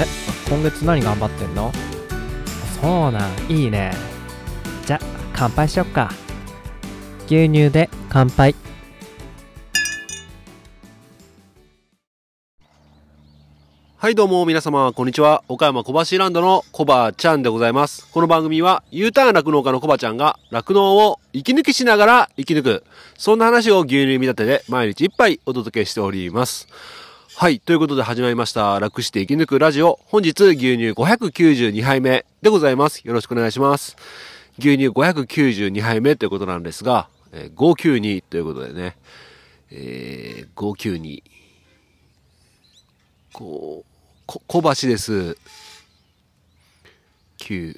え今月何頑張ってんの？そうなんいいねじゃ乾杯しよっか牛乳で乾杯はいどうも皆様、こんにちは。岡山小橋ランドのコバちゃんでございます。この番組は U ターン酪農家のコバちゃんが酪農を息抜きしながら生き抜く。そんな話を牛乳見立てで毎日一杯お届けしております。はい。ということで始まりました。楽して生き抜くラジオ。本日牛乳592杯目でございます。よろしくお願いします。牛乳592杯目ということなんですが、えー592ということでね、えー、592。こう、こ、小橋です。9。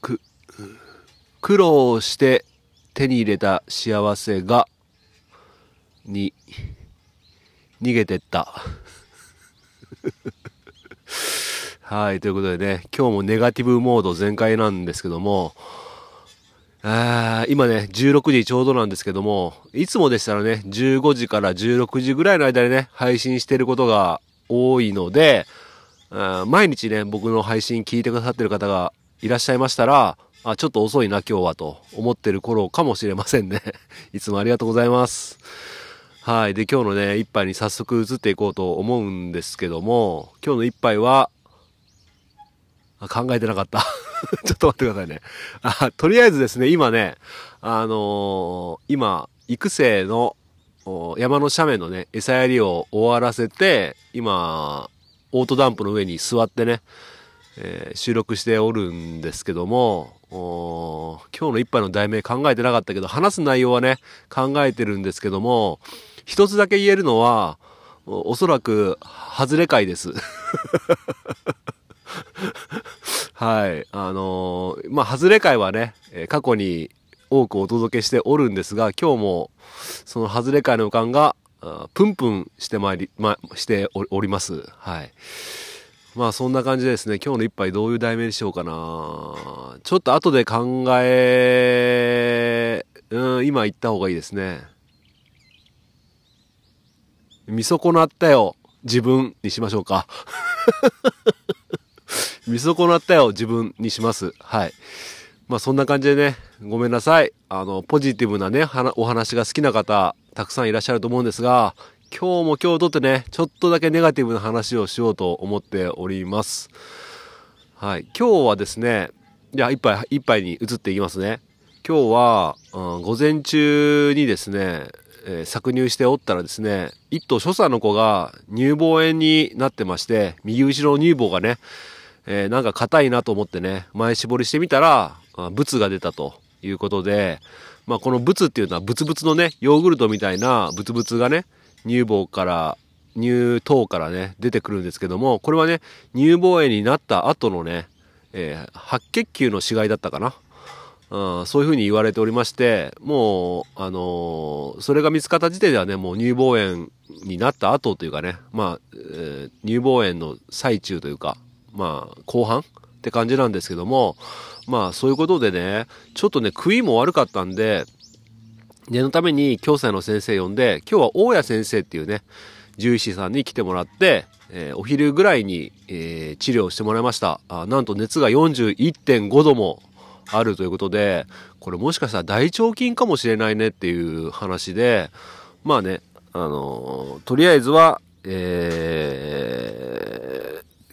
く、苦労して手に入れた幸せが、に、逃げてった。はい、ということでね、今日もネガティブモード全開なんですけども、あ今ね、16時ちょうどなんですけども、いつもでしたらね、15時から16時ぐらいの間でね、配信してることが多いので、あ毎日ね、僕の配信聞いてくださってる方がいらっしゃいましたら、あ、ちょっと遅いな今日はと思ってる頃かもしれませんね。いつもありがとうございます。はい。で、今日のね、一杯に早速移っていこうと思うんですけども、今日の一杯は、あ考えてなかった。ちょっと待ってくださいね。あとりあえずですね、今ね、あのー今、育成の山の斜面のね、餌やりを終わらせて、今、オートダンプの上に座ってね、えー収録しておるんですけども、今日の一杯の題名考えてなかったけど、話す内容はね、考えてるんですけども、一つだけ言えるのは、おそらく、外れ会です。はい。あのーまあ、外れ会はね、過去に多くお届けしておるんですが、今日も、その外れ会の予感が、プンプンしてまいり、ま、しております。はい。まあそんな感じでですね、今日の一杯どういう題名にしようかなちょっと後で考え、うん、今言った方がいいですね。見損なったよ、自分にしましょうか。見損なったよ、自分にします。はい。まあそんな感じでね、ごめんなさい。あの、ポジティブなね、お話が好きな方、たくさんいらっしゃると思うんですが、今日も今日とってね、ちょっとだけネガティブな話をしようと思っております。はい。今日はですね、じゃあ一杯、一杯に移っていきますね。今日は、うん午前中にですね、えー搾乳しておったらですね、一頭所作の子が乳房炎になってまして、右後ろの乳房がね、えーなんか硬いなと思ってね、前絞りしてみたら、ブツが出たということで、まあこのブツっていうのはブツブツのね、ヨーグルトみたいなブツブツがね、乳房から、乳頭からね、出てくるんですけども、これはね、乳房炎になった後のね、えー白血球の死骸だったかな。そういうふうに言われておりまして、もう、あのーそれが見つかった時点ではね、もう乳房炎になった後というかね、まあ、えー乳房炎の最中というか、まあ、後半って感じなんですけども、まあ、そういうことでね、ちょっとね、食いも悪かったんで、念のために教材の先生呼んで、今日は大谷先生っていうね、獣医師さんに来てもらって、えーお昼ぐらいに、えー治療してもらいました。あなんと熱が41.5度もあるということで、これもしかしたら大腸菌かもしれないねっていう話で、まあね、あのとりあえずは、えー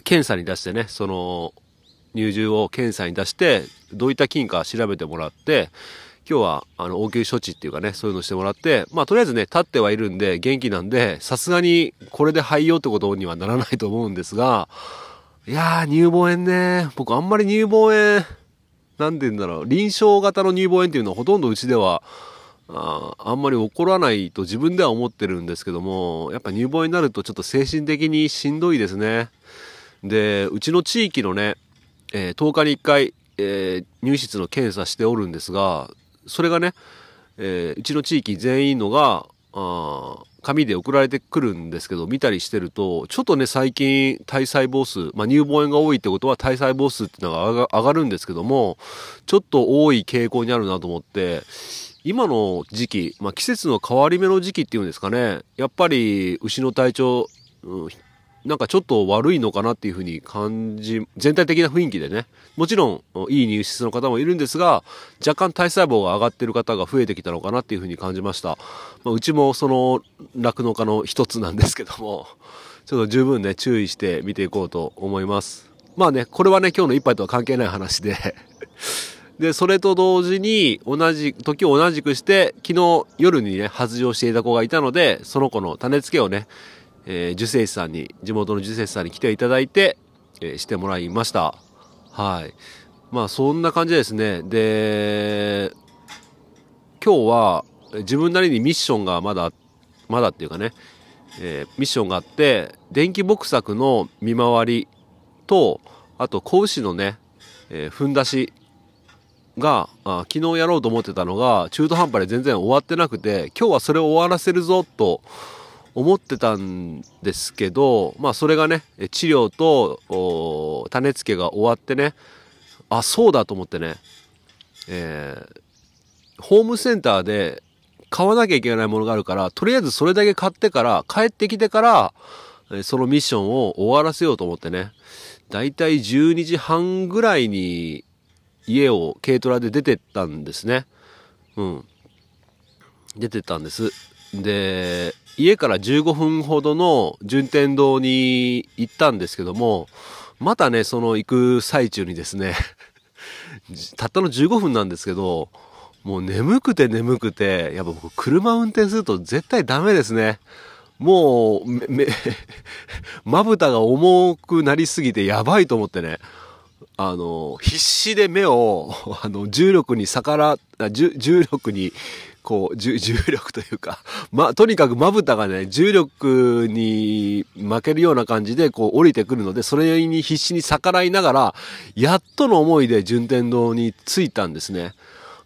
検査に出してね、その、乳汁を検査に出して、どういった菌か調べてもらって、今日は、あの、応急処置っていうかね、そういうのしてもらって、まあ、とりあえずね、立ってはいるんで、元気なんで、さすがに、これで廃用ってことにはならないと思うんですが、いやー、乳房炎ね。僕、あんまり乳房炎、なんて言うんだろう、臨床型の乳房炎っていうのはほとんどうちでは、ああんまり起こらないと自分では思ってるんですけども、やっぱ乳房炎になるとちょっと精神的にしんどいですね。で、うちの地域のね、えー10日に1回、えー入室の検査しておるんですが、それがね、えーうちの地域全員のが、あ紙で送られてくるんですけど、見たりしてると、ちょっとね、最近、体細胞数、まあ、乳房炎が多いってことは体細胞数っていうのが上がるんですけども、ちょっと多い傾向にあるなと思って、今の時期、まあ、季節の変わり目の時期っていうんですかね、やっぱり牛の体調、うんなんかちょっと悪いのかなっていうふうに感じ、全体的な雰囲気でね、もちろんいい入室の方もいるんですが、若干体細胞が上がってる方が増えてきたのかなっていうふうに感じました。まあ、うちもその酪農家の一つなんですけども、ちょっと十分ね、注意して見ていこうと思います。まあね、これはね、今日の一杯とは関係ない話で で、それと同時に、同じ、時を同じくして、昨日夜にね、発情していた子がいたので、その子の種付けをね、えー、受精師さんに、地元の受精師さんに来ていただいて、えー、してもらいました。はい。まあ、そんな感じですね。で、今日は、自分なりにミッションがまだ、まだっていうかね、えー、ミッションがあって、電気木作の見回りと、あと、子牛のね、えー、踏んだしがあ昨日やろうと思ってたのが中途半端で全然終わってなくて今日はそれを終わらせるぞと思ってたんですけどまあそれがね治療と種付けが終わってねあそうだと思ってね、えー、ホームセンターで買わなきゃいけないものがあるからとりあえずそれだけ買ってから帰ってきてからそのミッションを終わらせようと思ってねだいたい12時半ぐらいに家を軽トラで出てったんですね。うん。出てったんです。で、家から15分ほどの順天堂に行ったんですけども、またね、その行く最中にですね たったの15分なんですけど、もう眠くて眠くて、やっぱ僕車運転すると絶対ダメですね。もう、め、まぶたが重くなりすぎてやばいと思ってね。あの、必死で目を、あの、重力に逆ら、重重力に、こう、重力というか、ま、とにかくまぶたがね、重力に負けるような感じで、こう、降りてくるので、それに必死に逆らいながら、やっとの思いで順天堂に着いたんですね。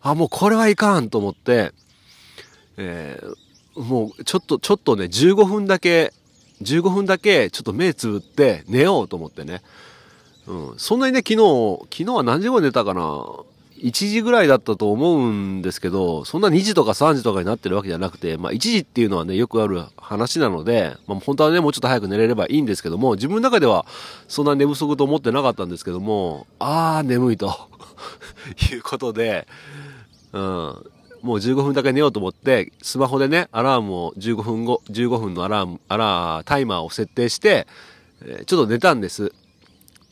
あ、もうこれはいかんと思って、えー、もう、ちょっと、ちょっとね、15分だけ、15分だけ、ちょっと目つぶって寝ようと思ってね。うん、そんなにね、昨日、昨日は何時頃寝たかな？?1 時ぐらいだったと思うんですけど、そんな2時とか3時とかになってるわけじゃなくて、まあ1時っていうのはね、よくある話なので、まあ本当はね、もうちょっと早く寝れればいいんですけども、自分の中ではそんな寝不足と思ってなかったんですけども、あー眠いと いうことで、うん、もう15分だけ寝ようと思って、スマホでね、アラームを15分後、15分のアラーム、アラー、タイマーを設定して、ちょっと寝たんです。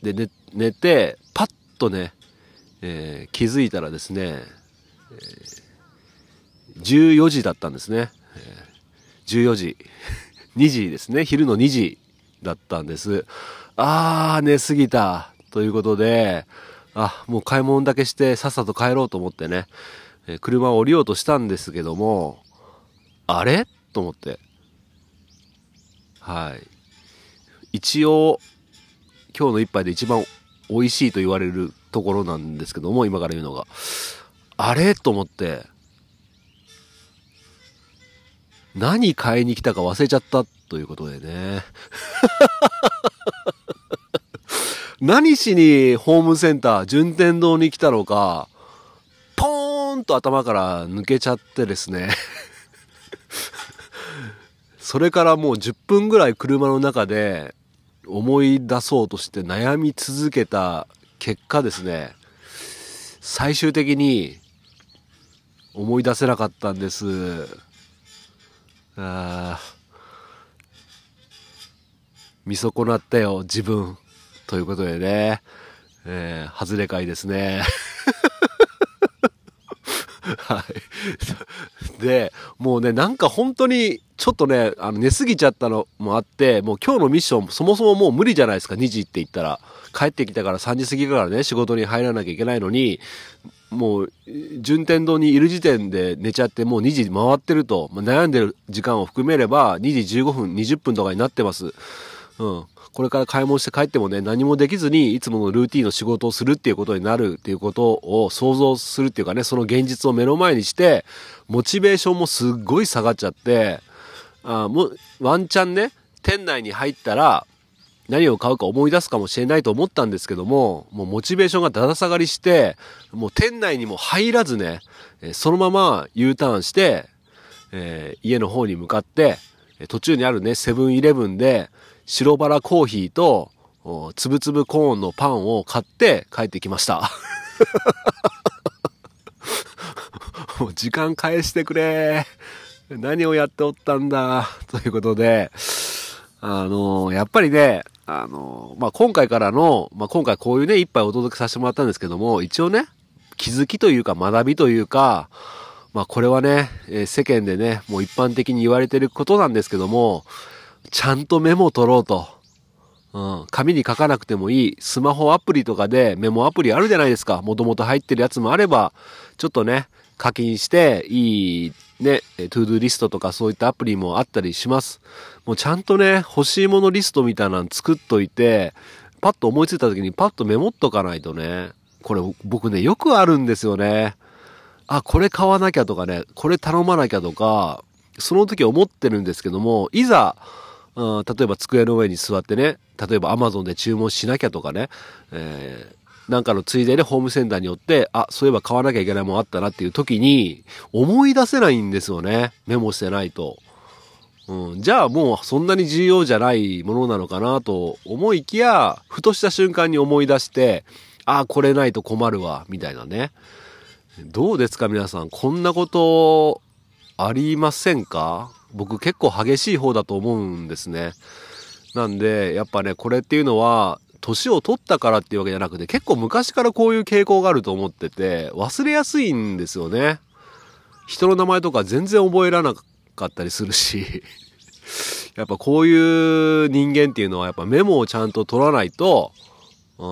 で寝寝てパッとね、えー、気づいたらですね、えー、14時だったんですね、えー、14時。2時ですね。昼の2時だったんです。あー寝すぎた。ということであもう買い物だけしてさっさと帰ろうと思ってね、え、車を降りようとしたんですけどもあれ？と思って。はい。一応今日の一杯で一番美味しいと言われるところなんですけども、今から言うのが。あれ？と思って、何買いに来たか忘れちゃったということでね。何しにホームセンター、順天堂に来たのか、ポーンと頭から抜けちゃってですね。それからもう10分ぐらい車の中で、思い出そうとして悩み続けた結果ですね最終的に思い出せなかったんですあ見損なったよ自分ということでね、えー、外れ会ですねはい。で、もうね、なんか本当に、ちょっとね、あの寝すぎちゃったのもあって、もう今日のミッション、そもそももう無理じゃないですか、2時って言ったら。帰ってきたから3時過ぎからね、仕事に入らなきゃいけないのに、もう、順天堂にいる時点で寝ちゃって、もう2時回ってると、ま、悩んでる時間を含めれば、2時15分、20分とかになってます。うん。これから買い物して帰ってもね、何もできずに、いつものルーティンの仕事をするっていうことになるっていうことを想像するっていうかね、その現実を目の前にして、モチベーションもすっごい下がっちゃって、あもう、ワンチャンね、店内に入ったら、何を買うか思い出すかもしれないと思ったんですけども、もうモチベーションがだだ下がりして、もう店内にも入らずね、そのまま U ターンして、えー、家の方に向かって、途中にあるね、セブンイレブンで、白バラコーヒーと、つぶつぶコーンのパンを買って帰ってきました。もう時間返してくれ。何をやっておったんだ。ということで、あの、やっぱりね、あの、まあ、今回からの、まあ、今回こういうね、一杯お届けさせてもらったんですけども、一応ね、気づきというか学びというか、まあ、これはね、えー、世間でね、もう一般的に言われてることなんですけども、ちゃんとメモを取ろうと。うん、紙に書かなくてもいい、スマホアプリとかでメモアプリあるじゃないですか。もともと入ってるやつもあれば、ちょっとね、課金していいね、 to do list とかそういったアプリもあったりします。もうちゃんとね、欲しいものリストみたいなの作っといて、パッと思いついた時にパッとメモっとかないとね、これ僕ね、よくあるんですよね。あ、これ買わなきゃとかね、これ頼まなきゃとか、その時思ってるんですけども、いざ、うん、例えば机の上に座ってね、例えば Amazon で注文しなきゃとかね、えー、なんかのついででホームセンターによって、あ、そういえば買わなきゃいけないもんあったなっていう時に、思い出せないんですよね。メモしてないと。うん、じゃあもうそんなに重要じゃないものなのかなと思いきや、ふとした瞬間に思い出して、あ、これないと困るわ、みたいなね。どうですか皆さん。こんなことありませんか？僕結構激しい方だと思うんですね。なんで、やっぱね、これっていうのは、年を取ったからっていうわけじゃなくて、結構昔からこういう傾向があると思ってて、忘れやすいんですよね。人の名前とか全然覚えらなかったりするし、やっぱこういう人間っていうのはやっぱメモをちゃんと取らないと、う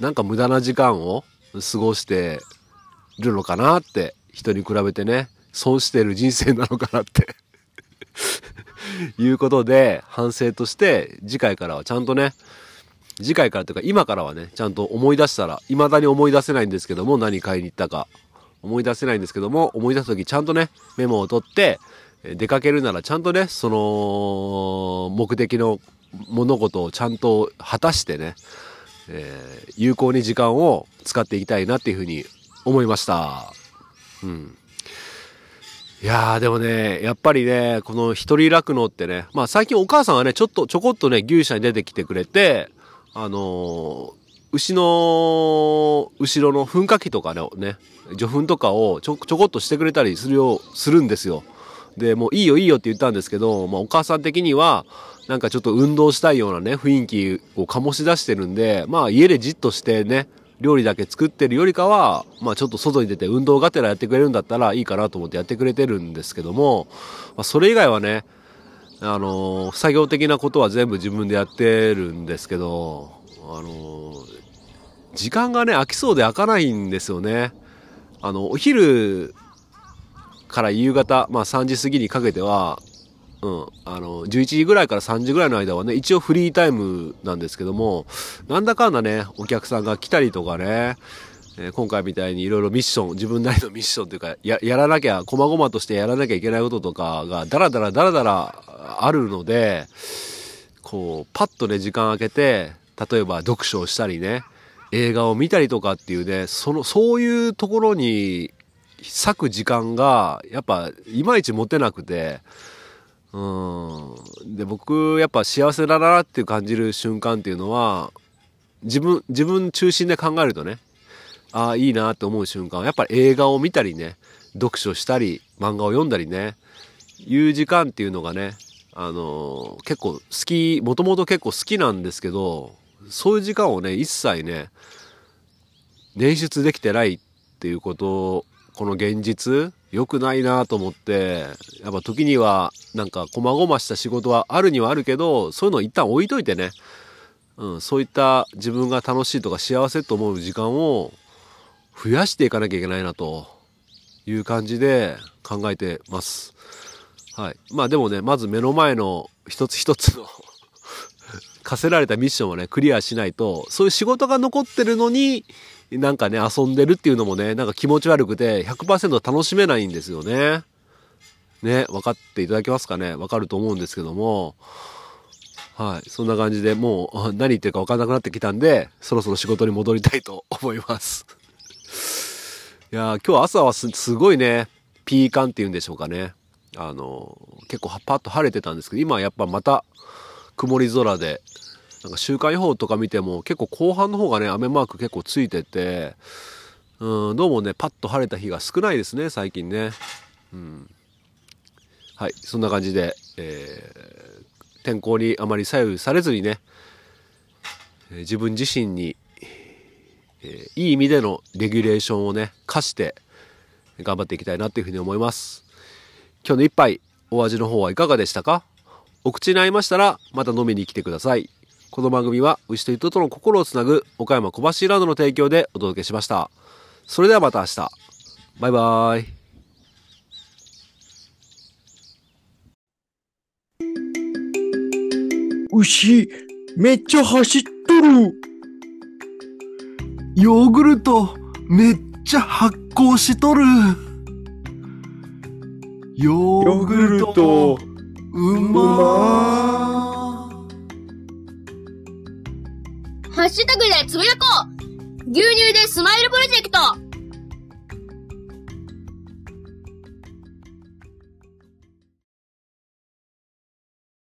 ん、なんか無駄な時間を過ごしてるのかなって人に比べてね、損してる人生なのかなって いうことで反省として次回からはちゃんとね次回からというか今からはねちゃんと思い出したら未だに思い出せないんですけども何買いに行ったか思い出せないんですけども思い出す時ちゃんとねメモを取って出かけるならちゃんとねその目的の物事をちゃんと果たしてね、えー、有効に時間を使っていきたいなっていうふうに思いました。うん。いやーでもね、やっぱりね、この一人酪農ってね、まあ最近お母さんがね、ちょっとちょこっとね、牛舎に出てきてくれて、あのー、牛の後ろの噴火器とかね、除粉とかをちょちょこっとしてくれたりするよう、するんですよ。で、もういいよいいよって言ったんですけど、まあお母さん的には、なんかちょっと運動したいようなね、雰囲気を醸し出してるんで、まあ家でじっとしてね、料理だけ作ってるよりかは、まあちょっと外に出て運動がてらやってくれるんだったらいいかなと思ってやってくれてるんですけども、まあ、それ以外はね、あのー、作業的なことは全部自分でやってるんですけど、あの、時間がね、空きそうで空かないんですよね。あの、お昼から夕方、まあ3時過ぎにかけては、うん、あの、11時ぐらいから3時ぐらいの間はね、一応フリータイムなんですけども、なんだかんだね、お客さんが来たりとかね、えー、今回みたいにいろいろミッション、自分なりのミッションというか、や、やらなきゃ、細々としてやらなきゃいけないこととかが、だらだらだらだらあるので、こう、パッとね、時間空けて、例えば読書をしたりね、映画を見たりとかっていうね、その、そういうところに割く時間が、やっぱ、いまいち持てなくて、うん。で、僕、やっぱ幸せだなって感じる瞬間っていうのは、自分、自分中心で考えるとね、ああ、いいなって思う瞬間は、やっぱり映画を見たりね、読書したり、漫画を読んだりね、いう時間っていうのがね、あのー、結構好き、もともと結構好きなんですけど、そういう時間をね、一切ね、捻出できてないっていうことこの現実良くないなと思ってやっぱ時にはなんか細々した仕事はあるにはあるけどそういうのを一旦置いといてね、うん、そういった自分が楽しいとか幸せと思う時間を増やしていかなきゃいけないなという感じで考えてます。はい。まあでもね、まず目の前の一つ一つの 課せられたミッションをね、クリアしないと、そういう仕事が残ってるのに、なんかね、遊んでるっていうのもね、なんか気持ち悪くて100%楽しめないんですよね。ね、分かっていただけますかね？分かると思うんですけども。はい。そんな感じでもう 何言ってるか分かんなくなってきたんで、そろそろ仕事に戻りたいと 思います。いや今日朝はすごいね、ピーカンっていうんでしょうかね。あの、結構パッと晴れてたんですけど、今はやっぱまた曇り空で、なんか週間予報とか見ても結構後半の方がね、雨マーク結構ついてて、うん、どうもね、パッと晴れた日が少ないですね、最近ね。うん。はい、そんな感じで、えー天候にあまり左右されずにね、自分自身に、えーいい意味でのレギュレーションをね、課して、頑張っていきたいなっていうふうに思います。今日の一杯、お味の方はいかがでしたか？お口に合いましたら、また飲みに来てください。この番組は、牛と人との心をつなぐ、岡山小橋ランドの提供でお届けしました。それではまた明日。バイバイ。牛、めっちゃ走っとる。ヨーグルトめっちゃ発酵しとる。ヨーグルトうまハッシュタグでつぶやこう。牛乳でスマイルプロジェクト。